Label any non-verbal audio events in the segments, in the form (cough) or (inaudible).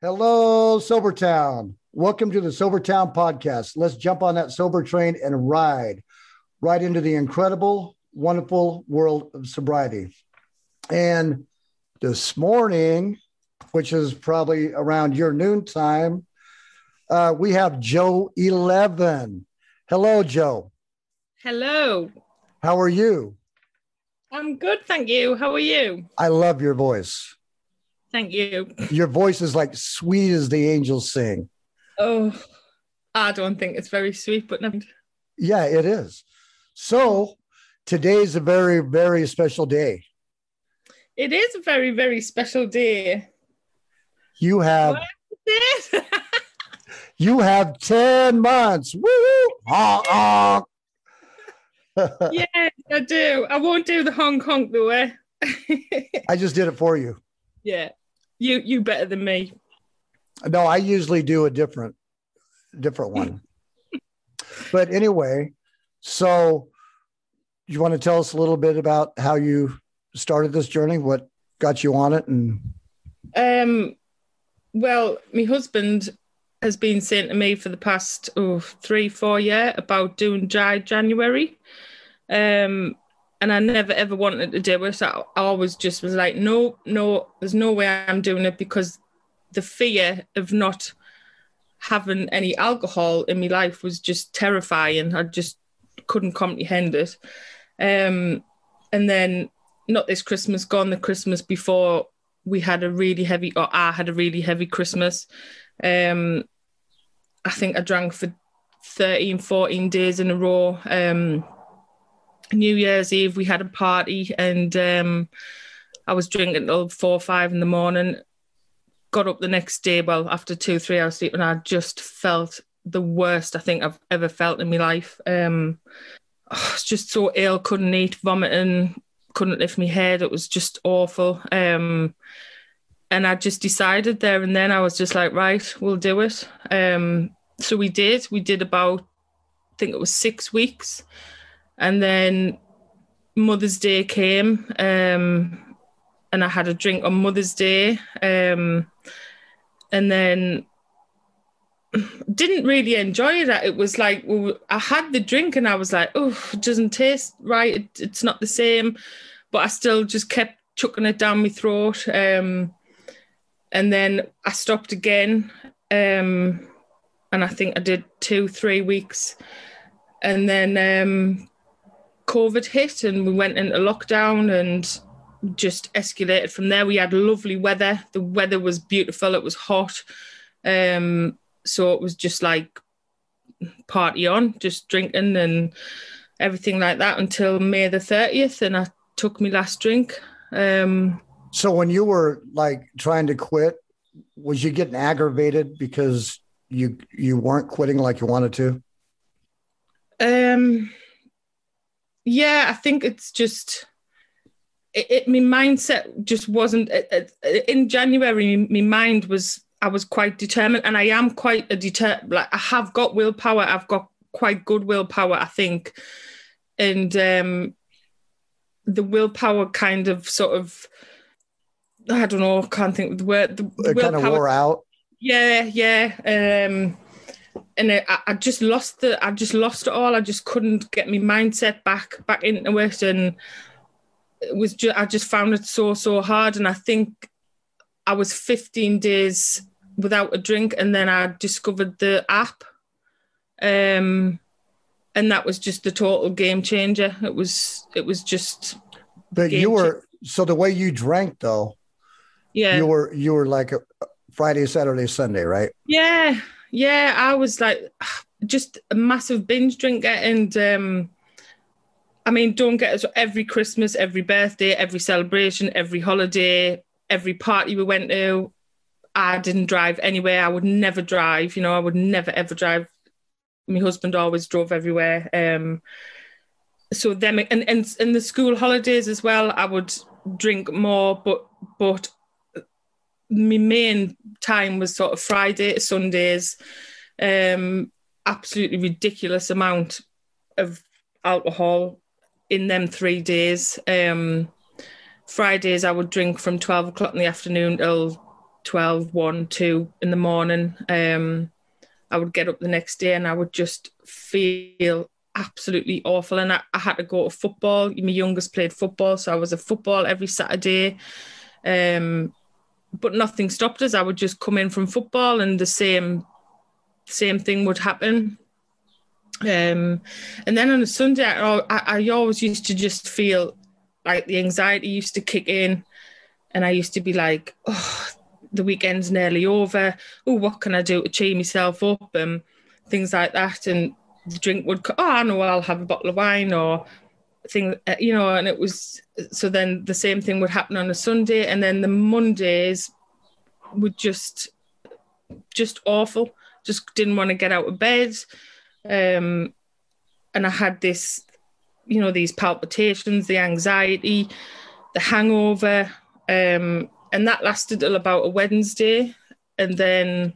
Hello, Sobertown. Welcome to the Sobertown podcast. Let's jump on that sober train and ride right into the incredible, wonderful world of sobriety. And this morning, which is probably around your noon time, uh, we have Joe 11. Hello, Joe. Hello. How are you? I'm good, thank you. How are you? I love your voice. Thank you. Your voice is like sweet as the angels sing. Oh, I don't think it's very sweet, but never. Yeah, it is. So today's a very, very special day. It is a very, very special day. You have (laughs) you have 10 months. Woo! (laughs) Yes, I do. I won't do the Hong Kong though. (laughs) Eh? I just did it for you. Yeah, you you better than me. No, I usually do a different different one. (laughs) but anyway, so you want to tell us a little bit about how you started this journey, what got you on it and Um, well, my husband has been saying to me for the past oh, three, four year about doing dry January. Um, and I never ever wanted to do it. I, I always just was like, no, no, there's no way I'm doing it because the fear of not having any alcohol in my life was just terrifying. I just couldn't comprehend it. Um, and then not this Christmas, gone the Christmas before we had a really heavy, or I had a really heavy Christmas. Um, I think I drank for 13, 14 days in a row. Um, New Year's Eve, we had a party and um, I was drinking till four or five in the morning. Got up the next day, well, after two, three hours sleep, and I just felt the worst I think I've ever felt in my life. Um, I was just so ill, couldn't eat, vomiting, couldn't lift my head. It was just awful. Um, and I just decided there and then I was just like, right, we'll do it. Um, so we did. We did about, I think it was six weeks, and then Mother's Day came, um, and I had a drink on Mother's Day, um, and then didn't really enjoy it. It was like I had the drink and I was like, oh, it doesn't taste right. It, it's not the same, but I still just kept chucking it down my throat. Um, and then I stopped again, um, and I think I did two, three weeks, and then um, COVID hit and we went into lockdown and just escalated from there. We had lovely weather. The weather was beautiful. It was hot. Um, so it was just like party on, just drinking and everything like that until May the 30th. And I took my last drink. Um, so when you were like trying to quit, was you getting aggravated because you you weren't quitting like you wanted to? Um, yeah, I think it's just it, it my mindset just wasn't it, it, in January. My mind was I was quite determined, and I am quite a deter. Like I have got willpower. I've got quite good willpower, I think, and um, the willpower kind of sort of I don't know. Can't think of the word. The It kind of wore out. yeah, yeah. Um, and I, I just lost the, I just lost it all. I just couldn't get my mindset back, back into it, and it was just, I just found it so, so hard. And I think I was 15 days without a drink, and then I discovered the app, um, and that was just the total game changer. It was, it was just, But you were so the way you drank though, yeah. you were you were like a Friday, Saturday, Sunday, right? Yeah, yeah. I was like (sighs) just a massive binge drinker, and um, I mean, don't get us every Christmas, every birthday, every celebration, every holiday, every party we went to. I didn't drive anywhere. I would never drive. You know, I would never ever drive. My husband always drove everywhere. Um, so them and and and the school holidays as well. I would drink more, but but my main time was sort of Friday, Sundays. Um, absolutely ridiculous amount of alcohol in them three days. Um, Fridays I would drink from twelve o'clock in the afternoon till 12, 1, 2 in the morning. Um, I would get up the next day and I would just feel absolutely awful. And I, I had to go to football. My youngest played football, so I was at football every Saturday. Um, but nothing stopped us. I would just come in from football, and the same same thing would happen. Um, and then on a Sunday, I, I always used to just feel like the anxiety used to kick in, and I used to be like, "Oh, the weekend's nearly over. Oh, what can I do to cheer myself up?" and things like that. And the drink would, oh, I know I'll have a bottle of wine or thing, uh, you know. And it was so then the same thing would happen on a Sunday, and then the Mondays would just just awful. Just didn't want to get out of bed. Um, and I had this, you know, these palpitations, the anxiety, the hangover. Um, and that lasted till about a Wednesday. And then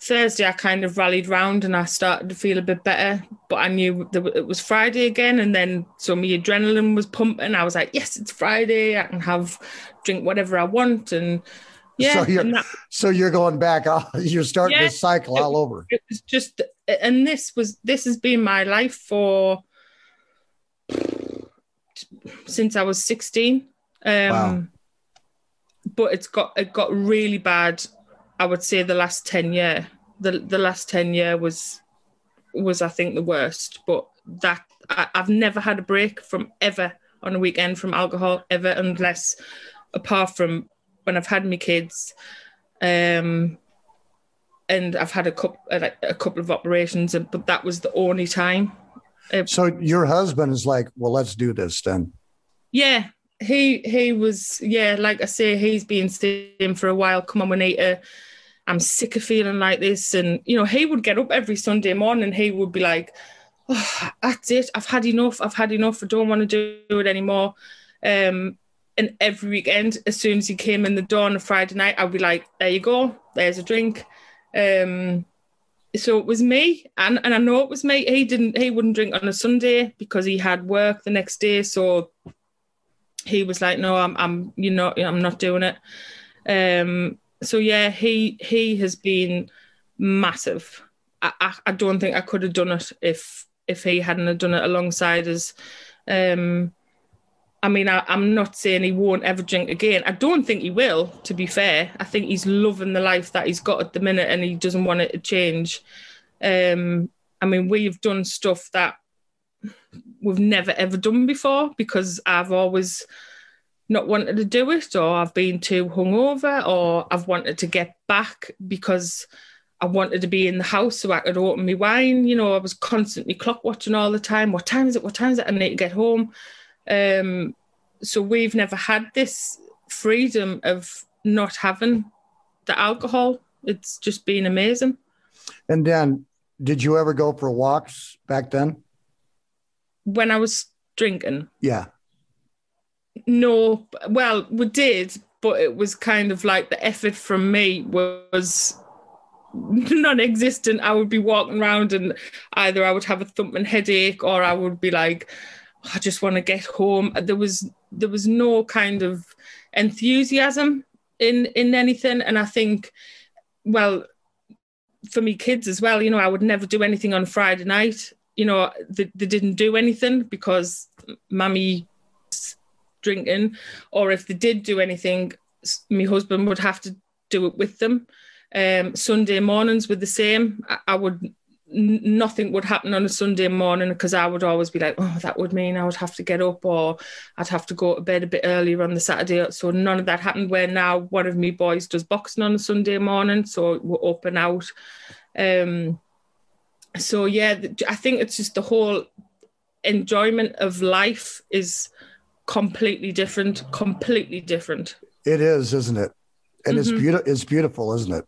Thursday, I kind of rallied round and I started to feel a bit better. But I knew it was Friday again. And then, so my adrenaline was pumping. I was like, yes, it's Friday. I can have, drink whatever I want. And yeah. So you're, that, so you're going back, (laughs) you're starting yeah, this cycle it, all over. It was just, and this was, this has been my life for, since I was 16. Um, wow. But it's got, it got really bad I would say the last 10 year the the last 10 year was was I think the worst but that I, I've never had a break from ever on a weekend from alcohol ever unless apart from when I've had my kids um and I've had a couple a, a couple of operations and but that was the only time. So your husband is like well let's do this then. Yeah he he was yeah like I say he's been saying for a while come on to I'm sick of feeling like this. And, you know, he would get up every Sunday morning. He would be like, oh, that's it. I've had enough. I've had enough. I don't want to do it anymore. Um, and every weekend, as soon as he came in the door on a Friday night, I'd be like, there you go. There's a drink. Um, so it was me. And, and I know it was me. He didn't, he wouldn't drink on a Sunday because he had work the next day. So he was like, no, I'm, I'm, you know, I'm not doing it. Um, so yeah, he he has been massive. I, I, I don't think I could have done it if if he hadn't done it alongside us. Um, I mean, I, am not saying he won't ever drink again. I don't think he will. To be fair, I think he's loving the life that he's got at the minute, and he doesn't want it to change. Um, I mean, we've done stuff that we've never ever done before because I've always not wanted to do it or I've been too hungover or I've wanted to get back because I wanted to be in the house so I could open my wine. You know, I was constantly clock watching all the time. What time is it? What time is it? I need to get home. Um, so we've never had this freedom of not having the alcohol. It's just been amazing. And then, did you ever go for walks back then? When I was drinking? Yeah. No, well, we did, but it was kind of like the effort from me was (laughs) non-existent. I would be walking around and either I would have a thumping headache or I would be like, oh, I just want to get home. There was there was no kind of enthusiasm in in anything, and I think, well, for me kids as well, you know, I would never do anything on Friday night. You know, they, they didn't do anything because mummy drinking, or if they did do anything, my husband would have to do it with them. Um, Sunday mornings were the same. I, I would nothing would happen on a Sunday morning because I would always be like, oh, that would mean I would have to get up or I'd have to go to bed a bit earlier on the Saturday. So none of that happened. Where now one of me boys does boxing on a Sunday morning, so we're up and out. Um, so yeah, I think it's just the whole enjoyment of life is completely different, completely different. It is, isn't it? And mm-hmm. it's beautiful. It's beautiful, isn't it?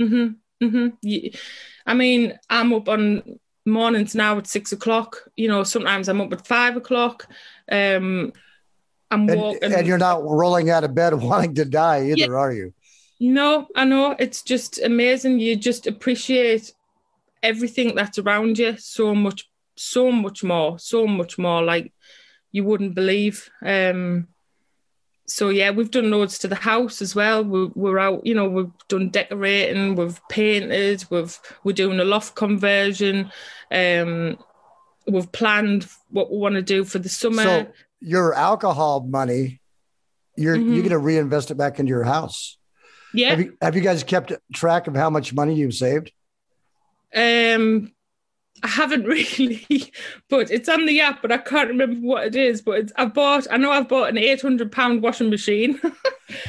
Mm-hmm. Mm-hmm. I mean, I'm up on mornings now at six o'clock. You know, sometimes I'm up at five o'clock. Um, I'm and, walking, and you're not rolling out of bed (laughs) wanting to die either, yeah. are you? No, I know. It's just amazing. You just appreciate everything that's around you so much, so much more, so much more. Like you wouldn't believe. Um, so yeah, we've done loads to the house as well. We, we're out, you know, we've done decorating, we've painted, we've we're doing a loft conversion. Um, we've planned what we want to do for the summer. So your alcohol money, you're Mhm. you're going to reinvest it back into your house. yeah, Have you have you guys kept track of how much money you've saved? Um, I haven't (laughs) really, but it's on the app, but I can't remember what it is. But it's, I bought, I know I've bought an eight hundred pound washing machine. (laughs) um,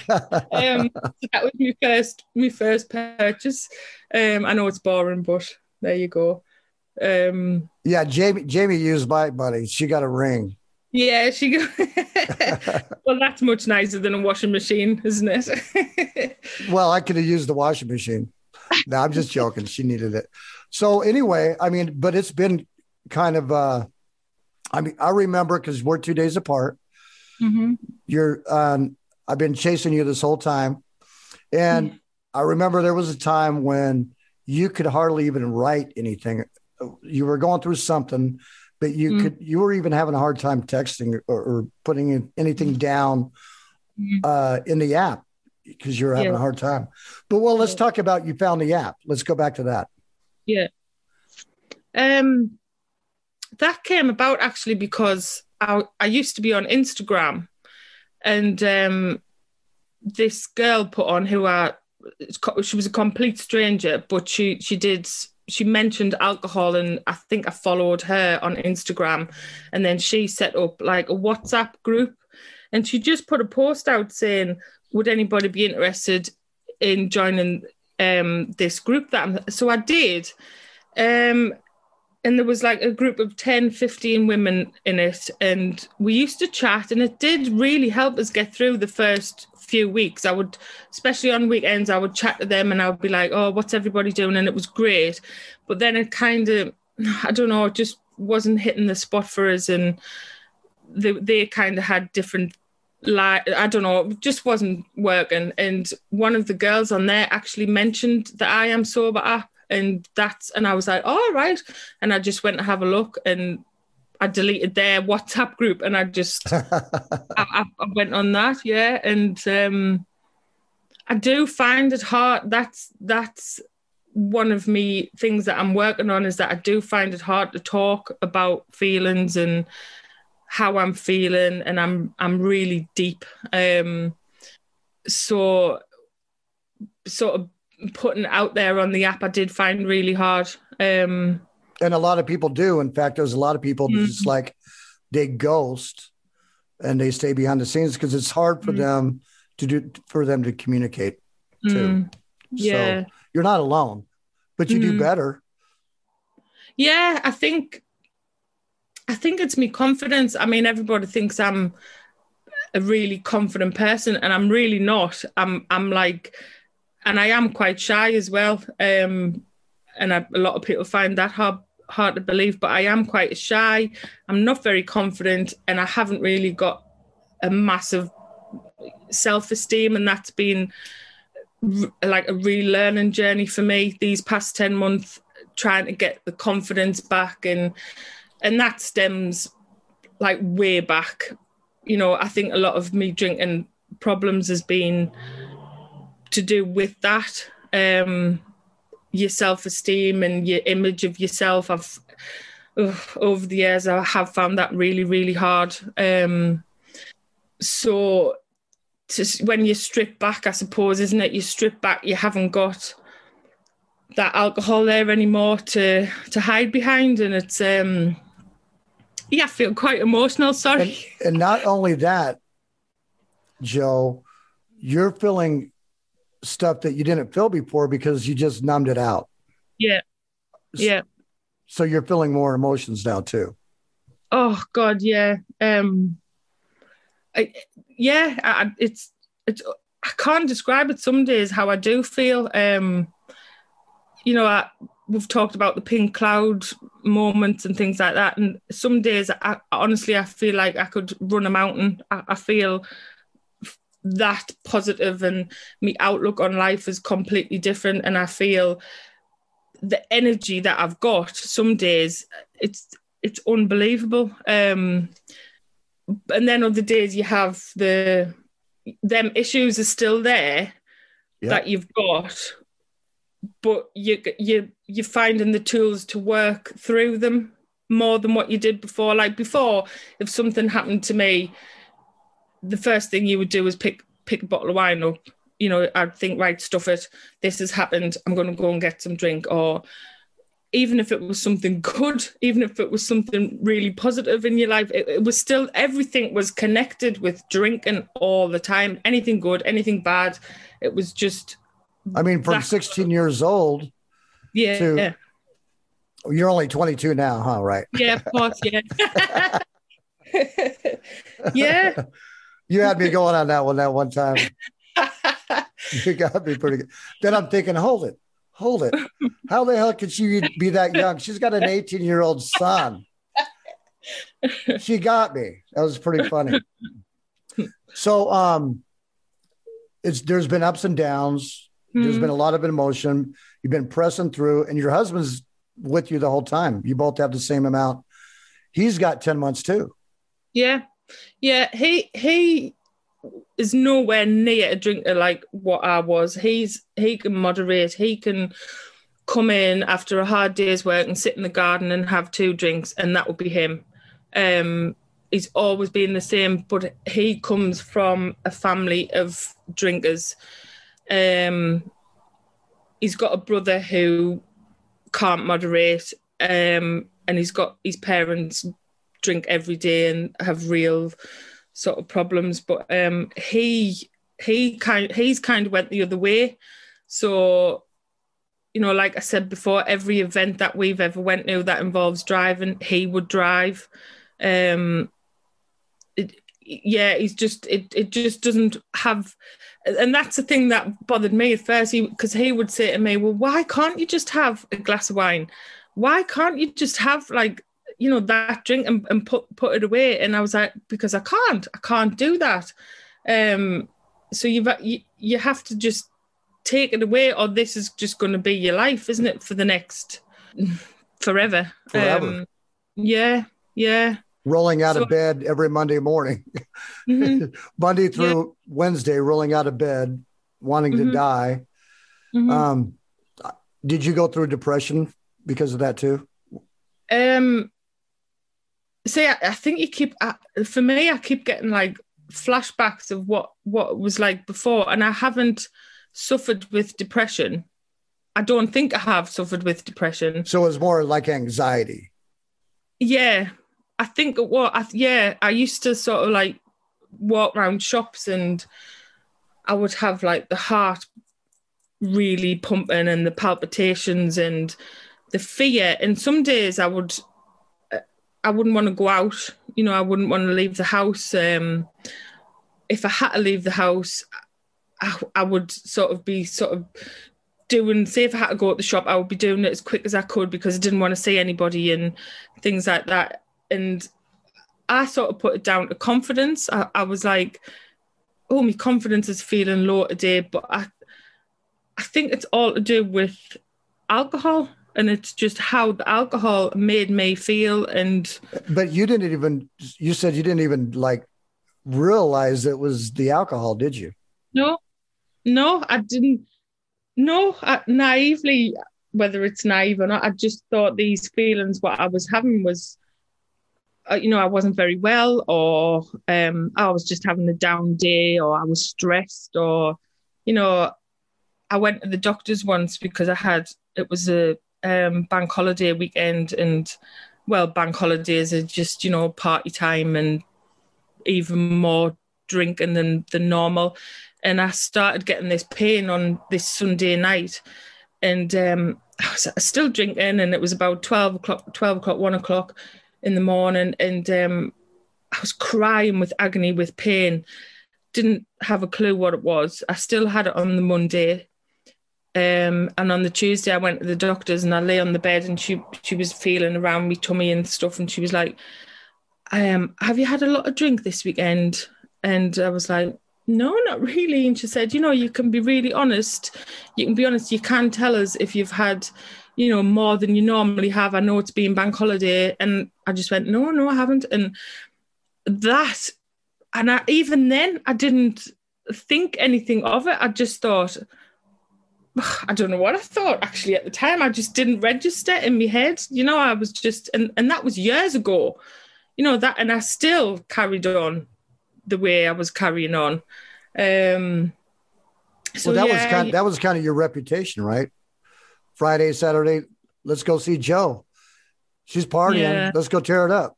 so that was my first, my first purchase. Um, I know it's boring, but there you go. Um, yeah, Jamie Jamie used my money. She got a ring. yeah, she go. (laughs) well, that's much nicer than a washing machine, isn't it? Well, I could have used the washing machine. No, I'm just joking. She needed it. So anyway, I mean, but it's been kind of uh I mean, I remember because we're two days apart. hmm You're um I've been chasing you this whole time. And I remember there was a time when you could hardly even write anything. You were going through something, but you Mm. could you were even having a hard time texting or, or putting anything down Mhm. uh, in the app because you're having Yeah. a hard time. But well, let's talk about you found the app. Let's go back to that. Yeah. Um, that came about actually because I, I used to be on Instagram, and um, this girl put on who I she was a complete stranger, but she she did she mentioned alcohol, and I think I followed her on Instagram, and then she set up like a WhatsApp group, and she just put a post out saying, "Would anybody be interested in joining um, this group?" That I'm, so I did. Um, and there was like a group of 10 15 women in it and we used to chat and it did really help us get through the first few weeks i would especially on weekends i would chat to them and i would be like oh what's everybody doing and it was great but then it kind of (sighs) i don't know it just wasn't hitting the spot for us and they, they kind of had different like i don't know just wasn't working and one of the girls on there actually mentioned the i am sober app and that's and i was like all right and I just went to have a look and I deleted their WhatsApp group and I just (laughs) I, I, I went on that, yeah. And um, I do find it hard. That's that's one of me things that I'm working on is that I do find it hard to talk about feelings and how I'm feeling, and I'm I'm really deep. Um, so sort of putting it out there on the app, I did find really hard. Um, and a lot of people do. In fact, there's a lot of people that just like they ghost and they stay behind the scenes because it's hard for Mm. them to do for them to communicate too. mm, yeah. So you're not alone, but you do Mm. better. Yeah, I think I think it's me confidence. I mean, everybody thinks I'm a really confident person, and I'm really not. I'm I'm like, and I am quite shy as well. Um, and I, a lot of people find that hard hard to believe, but I am quite shy. I'm not very confident, and I haven't really got a massive self esteem, and that's been like a relearning journey for me these past 10 months trying to get the confidence back and and that stems like way back. You know i think a lot of me drinking problems has been to do with that um your self-esteem and your image of yourself. I've ugh, over the years i have found that really really hard. Um so to, when you strip back i suppose isn't it? You strip back you haven't got that alcohol there anymore to to hide behind and it's um yeah i feel quite emotional sorry. And, and not only that, Joe, you're feeling stuff that you didn't feel before because you just numbed it out. yeah. Yeah. So you're feeling more emotions now too. oh god yeah. Um I, yeah I, it's it's i can't describe it. Some days how i do feel um you know I, we've talked about the pink cloud moments and things like that and some days I, honestly i feel like i could run a mountain. I, I feel that positive and my outlook on life is completely different and i feel the energy that i've got some days it's it's unbelievable. Um and then other days you have the them issues are still there that you've got, but you you you're finding the tools to work through them more than what you did before. Like before, if something happened to me, the first thing you would do is pick pick a bottle of wine up. You know, I'd think, right, stuff it. This has happened. I'm going to go and get some drink. Or even if it was something good, even if it was something really positive in your life, it, it was still everything was connected with drinking all the time. Anything good, anything bad. It was just I mean, from 16 years old, yeah, To- yeah, you're only 22 now, huh? Right. yeah, of course, yeah. (laughs) yeah. You had me going on that one that one time. (laughs) You got me pretty good. Then I'm thinking, hold it, hold it. How the hell could she be that young? She's got an 18 year old son. She got me. That was pretty funny. So, um, it's there's been ups and downs. There's Mhm. been a lot of emotion. You've been pressing through, and your husband's with you the whole time. You both have the same amount. He's got 10 months too. Yeah, yeah. He he is nowhere near a drinker like what I was. He's he can moderate. He can come in after a hard day's work and sit in the garden and have two drinks, and that would be him. Um, he's always been the same, but he comes from a family of drinkers. Um, he's got a brother who can't moderate, um, and he's got his parents drink every day and have real sort of problems. But um, he he kind he's kind of went the other way. So, you know, like I said before, every event that we've ever went to that involves driving, he would drive. Um, yeah, he's just it it just doesn't have. And that's the thing that bothered me at first, because he, he would say to me, "Well, why can't you just have a glass of wine? Why can't you just have like you know that drink and, and put put it away and i was like because i can't i can't do that um so you've you, you have to just take it away or this is just going to be your life isn't it for the next (laughs) forever Forever. um yeah yeah Rolling out So- of bed every Monday morning, Mhm, (laughs) Monday through Wednesday, rolling out of bed, wanting to Mhm. die. mhm. Um, did you go through depression because of that too? Um, see, I, I think you keep uh, for me. I keep getting like flashbacks of what what it was like before, and I haven't suffered with depression. I don't think I have suffered with depression. So it was more like anxiety. Yeah, I think what I yeah I used to sort of like walk around shops and I would have like the heart really pumping and the palpitations and the fear. And some days I would I wouldn't want to go out. You know, I wouldn't want to leave the house. Um, if I had to leave the house, I, I would sort of be sort of doing. Say, if I had to go at the shop, I would be doing it as quick as I could because I didn't want to see anybody and things like that. And I sort of put it down to confidence. I, I was like, "Oh, my confidence is feeling low today," but I, I think it's all to do with alcohol and it's just how the alcohol made me feel and But you didn't even. You said you didn't even like realize it was the alcohol, did you? no no i didn't no I, naively whether it's naive or not i just thought these feelings what i was having was uh, you know i wasn't very well or um i was just having a down day or i was stressed or you know i went to the doctors once because i had it was a um bank holiday weekend and well bank holidays are just you know party time and even more drinking than than normal. And I started getting this pain on this Sunday night, and um, I was still drinking, and it was about twelve o'clock, twelve o'clock, one o'clock in the morning, and um, I was crying with agony, with pain. Didn't have a clue what it was. I still had it on the Monday, um, and on the Tuesday I went to the doctors, and I lay on the bed, and she she was feeling around me tummy and stuff, and she was like, um, "Have you had a lot of drink this weekend?" And I was like, no, not really. And she said, you know, you can be really honest. You can be honest. You can tell us if you've had, you know, more than you normally have. I know it's been bank holiday. And I just went, no, no, I haven't. And that, and I, even then, I didn't, think anything of it. I just thought, I don't know what I thought actually at the time. I just didn't register in my head. You know, I was just, and, and that was years ago, you know, that, and I still carried on the way I was carrying on. Um, so well, that yeah, was kind of, that was kind of your reputation, right? Friday, Saturday, let's go see Joe. She's partying. Yeah. Let's go tear it up.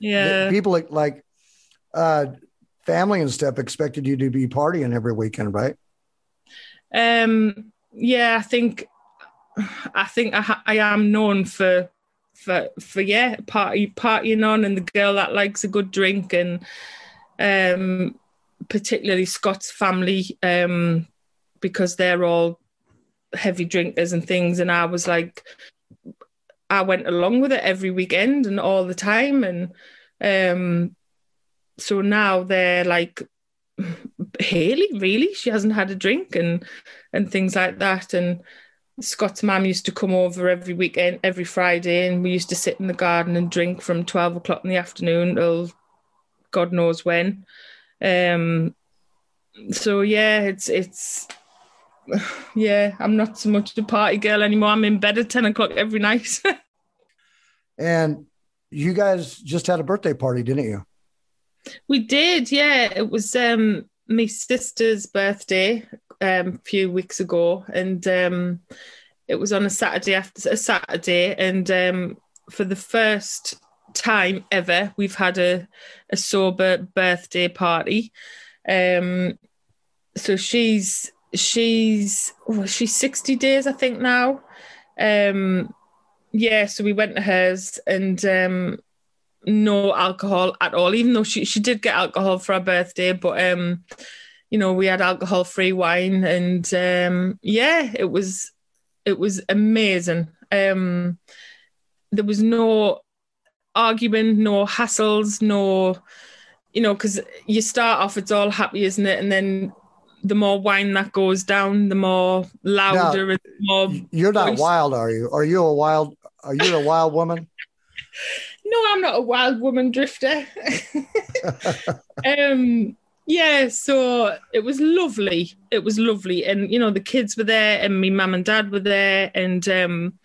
Yeah. People like, like uh, family and stuff expected you to be partying every weekend, right? Um, yeah, I think I think I, I am known for for for yeah party partying on and the girl that likes a good drink and um particularly Scott's family um because they're all heavy drinkers and things and I was like I went along with it every weekend and all the time and um so now they're like (laughs) Haley, really? She hasn't had a drink and and things like that. And Scott's mum used to come over every weekend, every Friday, and we used to sit in the garden and drink from 12 o'clock in the afternoon till God knows when. Um, so yeah, it's it's (sighs) yeah, I'm not so much a party girl anymore. I'm in bed at 10 o'clock every night. (laughs) and you guys just had a birthday party, didn't you? We did, yeah. It was um my sister's birthday um, a few weeks ago, and um, it was on a Saturday after a Saturday, and um, for the first time ever, we've had a, a sober birthday party. Um, so she's she's oh, she's sixty days, I think now. Um, yeah, so we went to hers, and um, no alcohol at all, even though she, she did get alcohol for her birthday, but um, you know, we had alcohol free wine and um yeah, it was it was amazing. Um there was no argument, no hassles, no you know, because you start off it's all happy, isn't it? And then the more wine that goes down, the more louder now, and more you're not voice. wild, are you? Are you a wild are you a wild woman? (laughs) no, I'm not a wild woman drifter. (laughs) um, yeah, so it was lovely. It was lovely, and you know the kids were there, and me mum and dad were there, and um,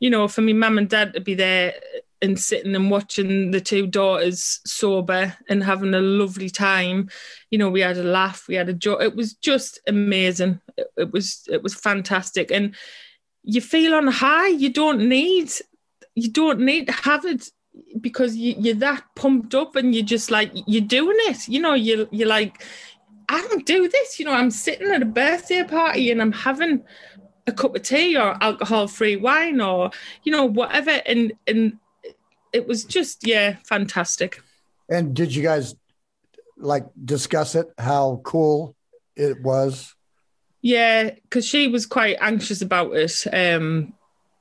you know for me mum and dad to be there and sitting and watching the two daughters sober and having a lovely time. You know, we had a laugh, we had a joy. It was just amazing. It, it was it was fantastic, and you feel on high. You don't need you don't need to have it because you, you're that pumped up and you're just like you're doing it you know you you're like I can do this you know I'm sitting at a birthday party and I'm having a cup of tea or alcohol free wine or you know whatever and and it was just yeah fantastic and did you guys like discuss it how cool it was yeah because she was quite anxious about it um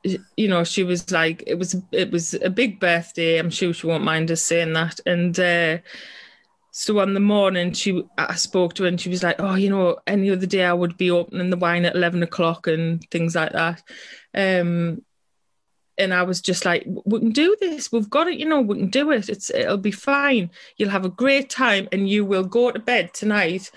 you know, she was like, it was it was a big birthday. I'm sure she won't mind us saying that. And uh, so on the morning, she I spoke to her and she was like, oh, you know, any other day I would be opening the wine at eleven o'clock and things like that. Um, and I was just like, we can do this. We've got it. You know, we can do it. It's it'll be fine. You'll have a great time, and you will go to bed tonight,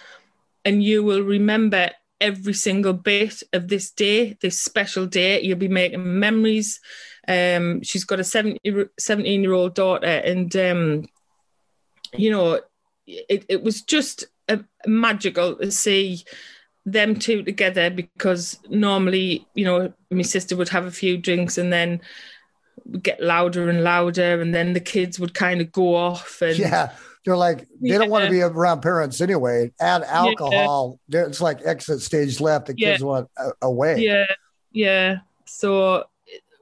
and you will remember every single bit of this day, this special day. You'll be making memories. Um, she's got a 17 year old daughter, and um, you know, it, it was just a, magical to see them two together because normally, you know, my sister would have a few drinks and then get louder and louder, and then the kids would kind of go off and yeah they're like they yeah. don't want to be around parents anyway. Add alcohol, yeah. it's like exit stage left. The kids yeah. want uh, away. Yeah, yeah. So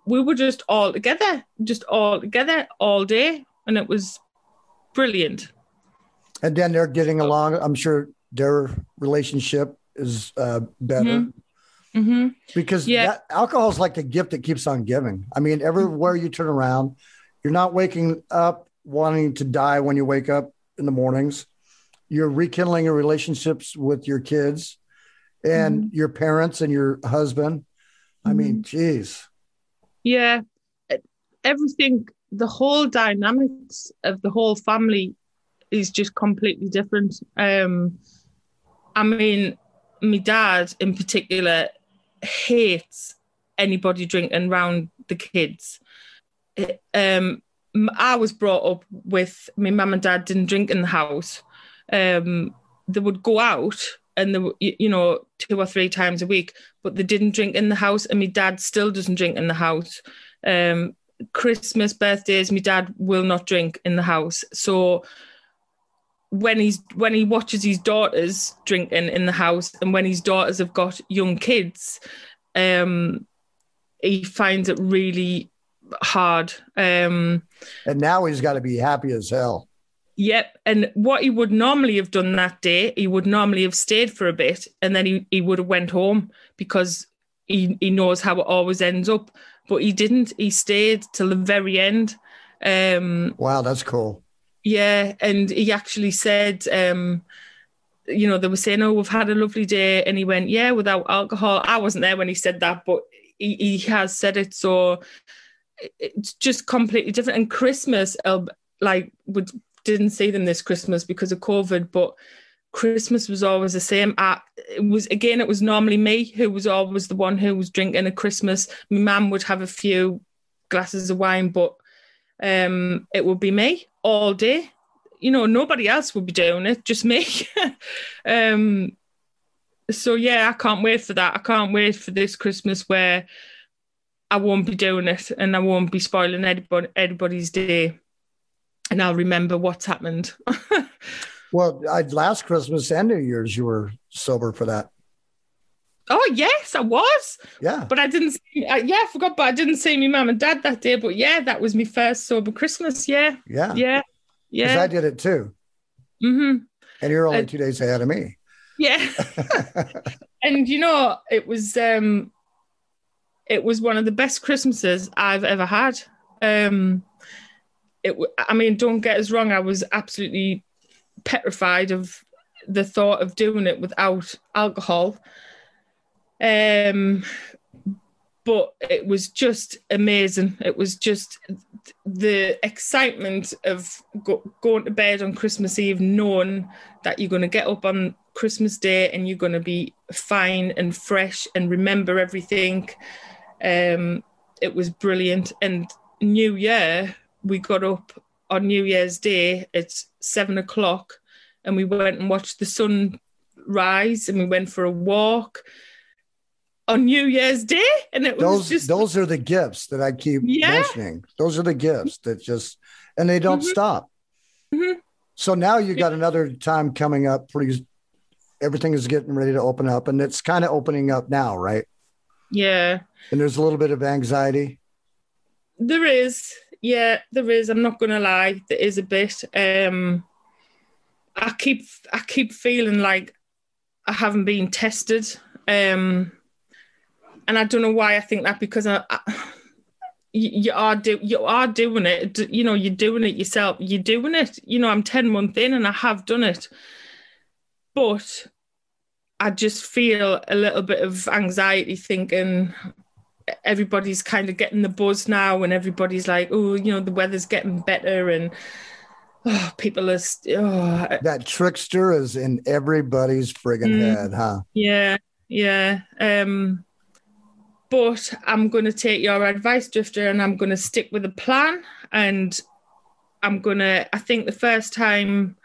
we were just all together, just all together all day, and it was brilliant. And then they're getting along. I'm sure their relationship is uh, better. Mm-hmm. Mm-hmm. Because yeah. alcohol is like a gift that keeps on giving. I mean, everywhere you turn around, you're not waking up wanting to die when you wake up in the mornings. You're rekindling your relationships with your kids and mm-hmm. your parents and your husband. Mm-hmm. I mean, geez. Yeah. Everything, the whole dynamics of the whole family is just completely different. Um, I mean, my dad in particular hates anybody drinking around the kids. Um, I was brought up with my mum and dad didn't drink in the house. Um, they would go out and you know, two or three times a week, but they didn't drink in the house. And my dad still doesn't drink in the house. Um, Christmas, birthdays, my dad will not drink in the house. So when he's when he watches his daughters drinking in the house, and when his daughters have got young kids, um, he finds it really hard. Um, and now he's got to be happy as hell. Yep. And what he would normally have done that day, he would normally have stayed for a bit and then he, he would have went home because he, he knows how it always ends up. But he didn't. He stayed till the very end. Um, wow, that's cool. Yeah. And he actually said, um, you know, they were saying, Oh, we've had a lovely day. And he went, Yeah, without alcohol. I wasn't there when he said that, but he, he has said it. So it's just completely different. And Christmas, uh, like, would didn't see them this Christmas because of COVID, but Christmas was always the same. I, it was again, it was normally me who was always the one who was drinking at Christmas. My mum would have a few glasses of wine, but um, it would be me all day. You know, nobody else would be doing it, just me. (laughs) um, so yeah, I can't wait for that. I can't wait for this Christmas where I won't be doing it and I won't be spoiling anybody, anybody's day and I'll remember what's happened. (laughs) well, I, last Christmas and New Year's, you were sober for that. Oh yes, I was. Yeah, but I didn't. See, uh, yeah, I forgot, but I didn't see my mum and dad that day. But yeah, that was my first sober Christmas. Yeah, yeah, yeah, yeah. I did it too. Mm-hmm. And you're only uh, two days ahead of me. Yeah, (laughs) and you know it was um, it was one of the best Christmases I've ever had. Um, it i mean don't get us wrong i was absolutely petrified of the thought of doing it without alcohol um but it was just amazing. It was just the excitement of go, going to bed on christmas eve knowing that you're going to get up on christmas day and you're going to be fine and fresh and remember everything. Um it was brilliant. And new year we got up on New Year's Day at seven o'clock and we went and watched the sun rise and we went for a walk on New Year's Day. And it those, was just those are the gifts that I keep yeah. mentioning. Those are the gifts that just and they don't mm-hmm. stop. Mm-hmm. So now you got another time coming up pretty everything is getting ready to open up and it's kind of opening up now, right? Yeah. And there's a little bit of anxiety. There is. Yeah, there is. I'm not gonna lie, there is a bit. Um, I keep I keep feeling like I haven't been tested, um, and I don't know why I think that because I, I you, you are do you are doing it. You know, you're doing it yourself. You're doing it. You know, I'm ten months in and I have done it, but I just feel a little bit of anxiety thinking everybody's kind of getting the buzz now and everybody's like oh you know the weather's getting better and oh, people are st- oh. that trickster is in everybody's friggin' mm, head huh yeah yeah um but i'm going to take your advice drifter and i'm going to stick with a plan and i'm going to i think the first time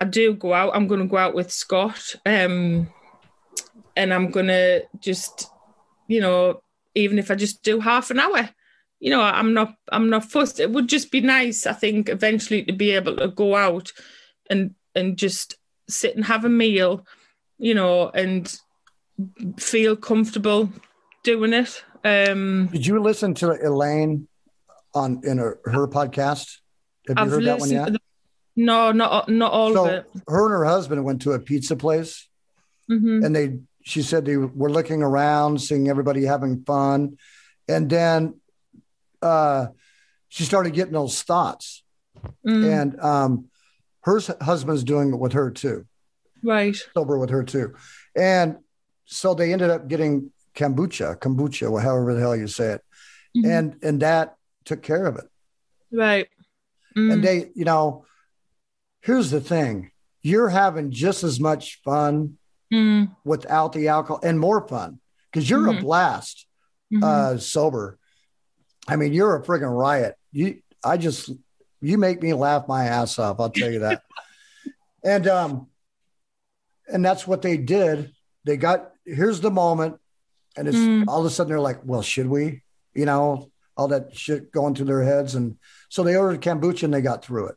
i do go out i'm going to go out with scott um and i'm going to just you know even if I just do half an hour. You know, I'm not I'm not fussed. It would just be nice, I think, eventually to be able to go out and and just sit and have a meal, you know, and feel comfortable doing it. Um Did you listen to Elaine on in her, her podcast? Have you I've heard that one yet? The, no, not not all so of it. Her and her husband went to a pizza place, mm-hmm. and they she said they were looking around, seeing everybody having fun. And then uh, she started getting those thoughts. Mm. And um, her husband's doing it with her too. Right. Sober with her too. And so they ended up getting kombucha, kombucha, however the hell you say it. Mm-hmm. And and that took care of it. Right. Mm. And they, you know, here's the thing. you're having just as much fun Mm, without the alcohol and more fun because you're a Mhm. blast mhm. uh sober. I mean, you're a friggin' riot. You I just you make me laugh my ass off, I'll tell you that. (laughs) and um and that's what they did. They got here's the moment, and it's Mm. all of a sudden they're like, Well, should we? You know, all that shit going through their heads. And so they ordered kombucha and they got through it.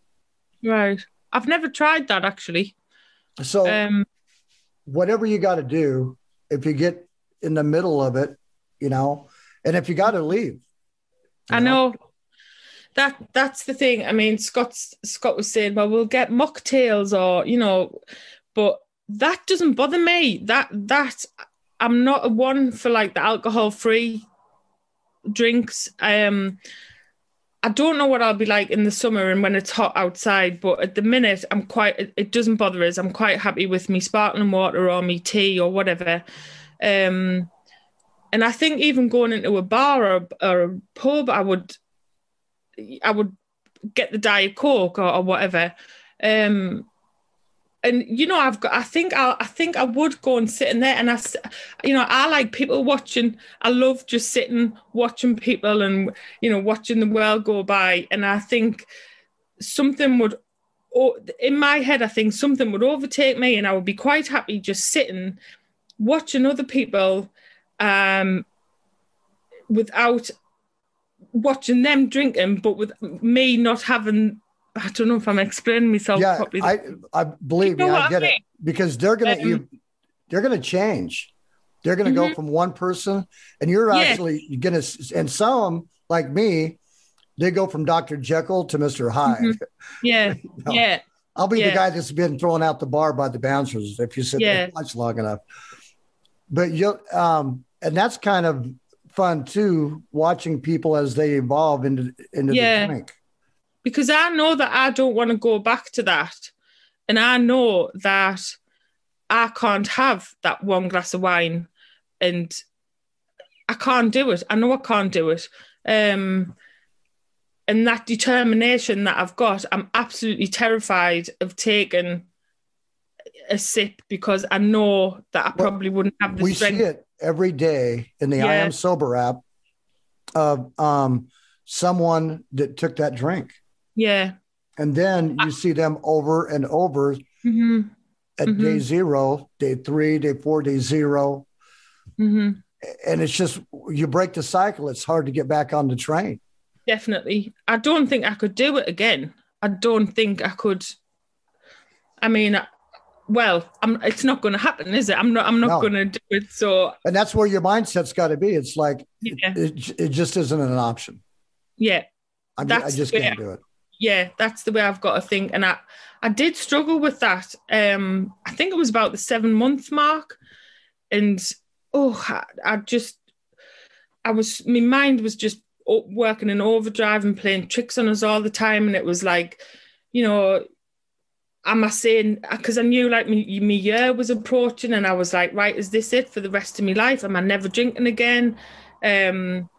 right. I've never tried that actually. So Um, whatever you got to do, if you get in the middle of it, you know, and if you got to leave, I know that that's the thing. I mean, Scott's Scott was saying, well, we'll get mocktails or you know, but that doesn't bother me. That that I'm not a one for like the alcohol free drinks. Um, I don't know what I'll be like in the summer and when it's hot outside, but at the minute I'm quite. It, doesn't bother us. I'm quite happy with me sparkling water or me tea or whatever. Um, and I think even going into a bar or, or a pub, I would, I would get the diet coke or, or whatever. Um, and you know, I've got. I think I. I think I would go and sit in there, and I, you know, I like people watching. I love just sitting watching people, and you know, watching the world go by. And I think something would, in my head, I think something would overtake me, and I would be quite happy just sitting, watching other people, um, without watching them drinking, but with me not having. I don't know if I'm explaining myself yeah, properly. I, I believe You me, know I get I it because they're gonna Um, you, they're gonna change. They're gonna go Mhm. from one person, and you're Yeah. actually gonna. And some like me, they go from Doctor Jekyll to Mister Hyde. Mhm. yeah, (laughs) No. yeah, I'll be the guy that's been thrown out the bar by the bouncers if you sit Yeah. there much long enough. But you, um, and that's kind of fun too, watching people as they evolve into into Yeah. the drink. Because I know that I don't want to go back to that, and I know that I can't have that one glass of wine, and I can't do it. I know I can't do it. Um, and that determination that I've got, I'm absolutely terrified of taking a sip because I know that I Well, probably wouldn't have the we strength. see it every day in the I am sober app of um, someone that took that drink. Yeah. And then you see them over and over hmm at Mhm. day zero, day three, day four, day zero. hmm And it's just, you break the cycle. It's hard to get back on the train. Definitely. I don't think I could do it again. I don't think I could. I mean, I- well, I'm, it's not going to happen, is it? I'm not. I'm not No. going to do it. So And that's where your mindset's got to be. It's like, yeah, it, it just isn't an option. yeah, I, I just can't do it. Yeah. That's the way I've got to think. And I, I did struggle with that. Um, I think it was about the seven month mark, and oh, I, I just, I was, my mind was just working in overdrive and playing tricks on us all the time, and it was like, you know, am I saying because I knew like me year was approaching, and I was like, right, is this it for the rest of my life? Am I never drinking again? Um,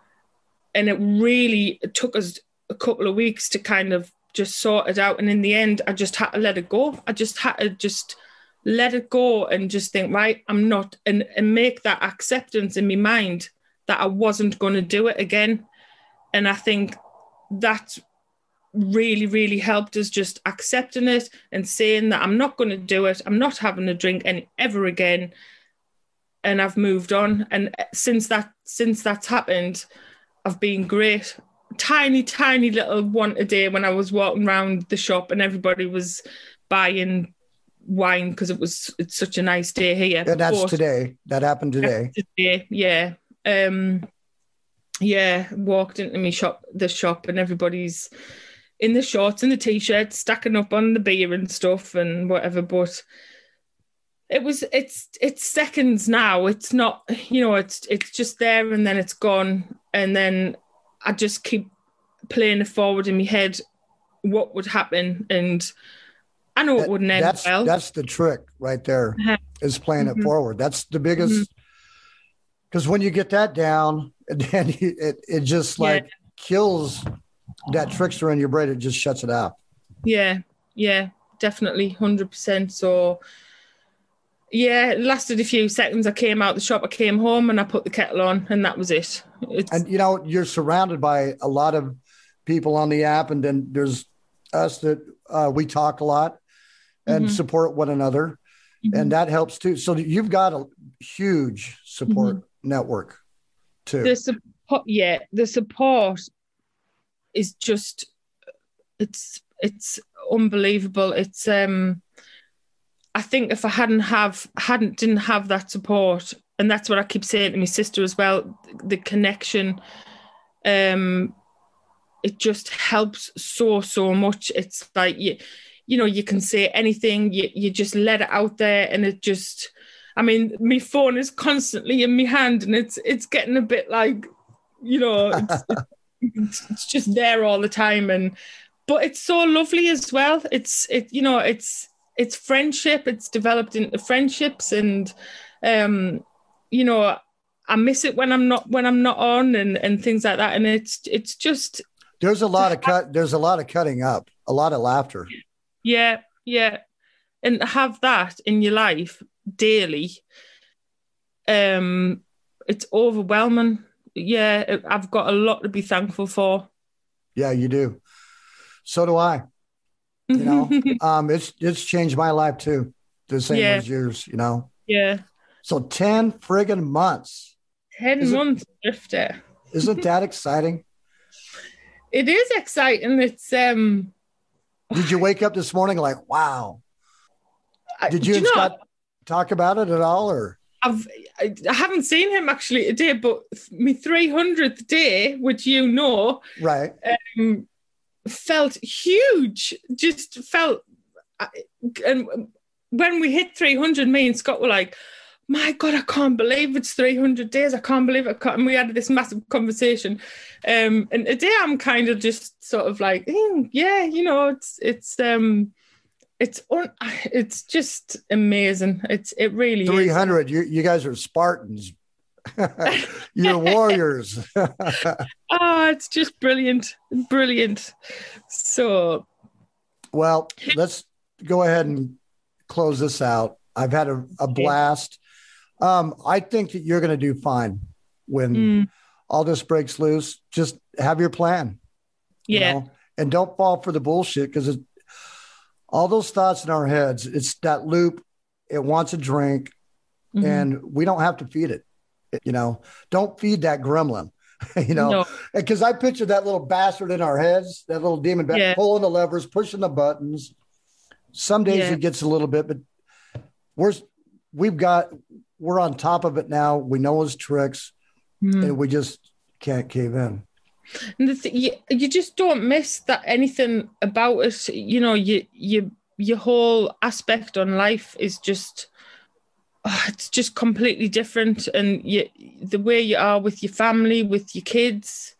and it really took us a couple of weeks to kind of just sort it out, and in the end, I just had to let it go. I just had to just let it go and just think, right, I'm not, and and make that acceptance in my mind that I wasn't going to do it again, and I think that really really helped us just accepting it and saying that I'm not going to do it. I'm not having a drink any ever again. And I've moved on. And since that since that's happened I've been great tiny tiny little one a day when I was walking around the shop and everybody was buying wine because it was it's such a nice day here And that's today. That happened today. today. Yeah. Um yeah, walked into my shop the shop and everybody's in the shorts and the t-shirts stacking up on the beer and stuff and whatever but it was it's it's seconds now it's not you know it's it's just there and then it's gone and then i just keep playing it forward in my head what would happen and i know That- it wouldn't end that's well that's the trick right there Uh-huh. is playing Mhm. it forward that's the biggest because when you get that down (laughs) then it, it just Yeah. like kills that trickster in your brain it just shuts it out Yeah, yeah, definitely, hundred percent. So yeah, it lasted a few seconds. I came out the shop, I came home, and I put the kettle on, and that was it. It's, And you know, you're surrounded by a lot of people on the app, and then there's us that uh, we talk a lot and Mhm. support one another, Mhm. and that helps too. So you've got a huge support network too. the support yeah the support is just it's it's unbelievable it's um i think if i hadn't have hadn't didn't have that support and that's what i keep saying to my sister as well the connection um it just helps so so much it's like you you know you can say anything you you just let it out there and it just I mean, my phone is constantly in my hand, and it's it's getting a bit like, you know, it's, (laughs) it's, it's just there all the time, and but it's so lovely as well. It's it you know it's it's friendship. It's developed into friendships, and um, you know, I miss it when I'm not when I'm not on, and and things like that. And it's it's just There's a lot of cut. There's a lot of cutting up, a lot of laughter. Yeah, yeah. And have that in your life daily. Um it's overwhelming. Yeah, I've got a lot to be thankful for. Yeah, you do. So do I. You know, (laughs) um, it's it's changed my life too. The same Yeah. as yours. You know, yeah. so ten friggin' months. 10 Is it- months drifter. Isn't (laughs) that exciting? It is exciting. It's um Did you wake up this morning like, wow? I- Did you and know, Scott talk about it at all, or I've I, I haven't seen him actually today, but my 300th day, which you know, right? um, felt huge. Just felt, and when we hit 300, me and Scott were like, "My God, I can't believe it's 300 days. I can't believe it." And we had this massive conversation. Um, and today I'm kind of just sort of like, "Hmm, yeah, you know, it's it's um, it's un- it's just amazing. It's it really 300. is. You you guys are Spartans. (laughs) You're warriors. Oh, (laughs) it's just brilliant, brilliant. So well, let's go ahead and close this out. I've had a, a blast. Um, I think that you're going to do fine when mm, all this breaks loose. Just have your plan. you yeah, know, and don't fall for the bullshit because all those thoughts in our heads, it's that loop. It wants a drink, mhm. and we don't have to feed it. You know, don't feed that gremlin. (laughs) you know, no, because I picture that little bastard in our heads, that little demon back, Yeah. pulling the levers, pushing the buttons. Some days Yeah. it gets a little bit, but we're we've got we're on top of it now. We know his tricks, Mm. and we just can't cave in. And the th- you, you just don't miss that anything about us You know, you you your whole aspect on life is just oh, it's just completely different, and you the way you are with your family, with your kids,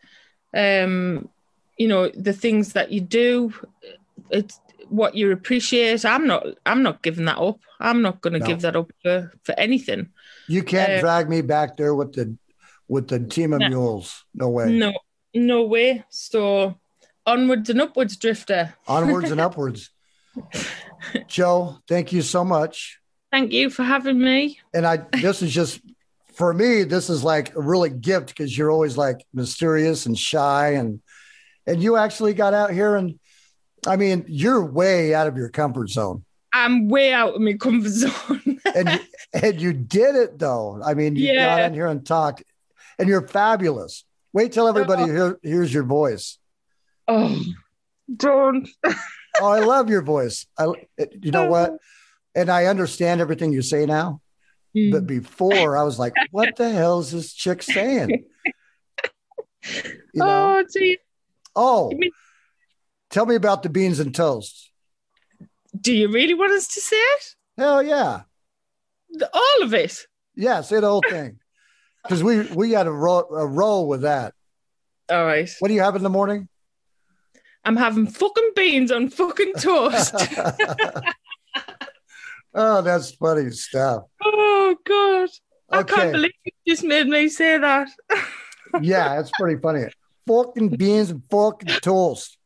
um, you know, the things that you do, it's what you appreciate. I'm not I'm not giving that up. I'm not going to No. give that up for for anything. You can't Uh, drag me back there with the with the team of No. mules. No way. No, no way. So onwards and upwards, drifter. Onwards (laughs) and upwards. Joe, thank you so much. Thank you for having me. And I this is just for me, this is like a really gift because you're always like mysterious and shy and and you actually got out here and I mean, you're way out of your comfort zone. I'm way out of my comfort zone. (laughs) And you, and you did it though. I mean, you got Yeah. in here and talked and you're fabulous. Wait till everybody oh. hear, hears your voice. oh, don't. (laughs) Oh, I love your voice. I, you know oh. what? And I understand everything you say now. Mm. But before, I was like, "What the hell is this chick saying?" You know? Oh, gee. Oh, tell me about the beans and toast. Do you really want us to say it? Hell yeah, The- All of it. yeah. Say the whole thing (laughs) because we we got to roll a roll with that. All right. What do you have in the morning? I'm having fucking beans on fucking (laughs) toast. (laughs) oh, that's funny stuff. oh, God. I Okay. can't believe you just made me say that. (laughs) Yeah, that's pretty funny. Fucking beans and fucking toast.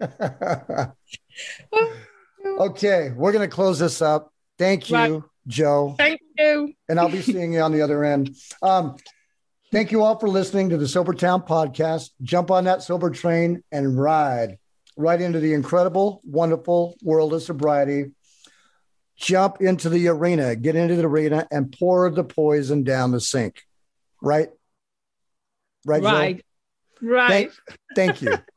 Oh, Okay, we're going to close this up. Thank you, right. Joe. Thank you. And I'll be (laughs) seeing you on the other end. Um, thank you all for listening to the Sober Town podcast. Jump on that sober train and ride right into the incredible, wonderful world of sobriety. Jump into the arena, get into the arena, and pour the poison down the sink. Right? Right. Joe? Right. Thank, thank you. (laughs)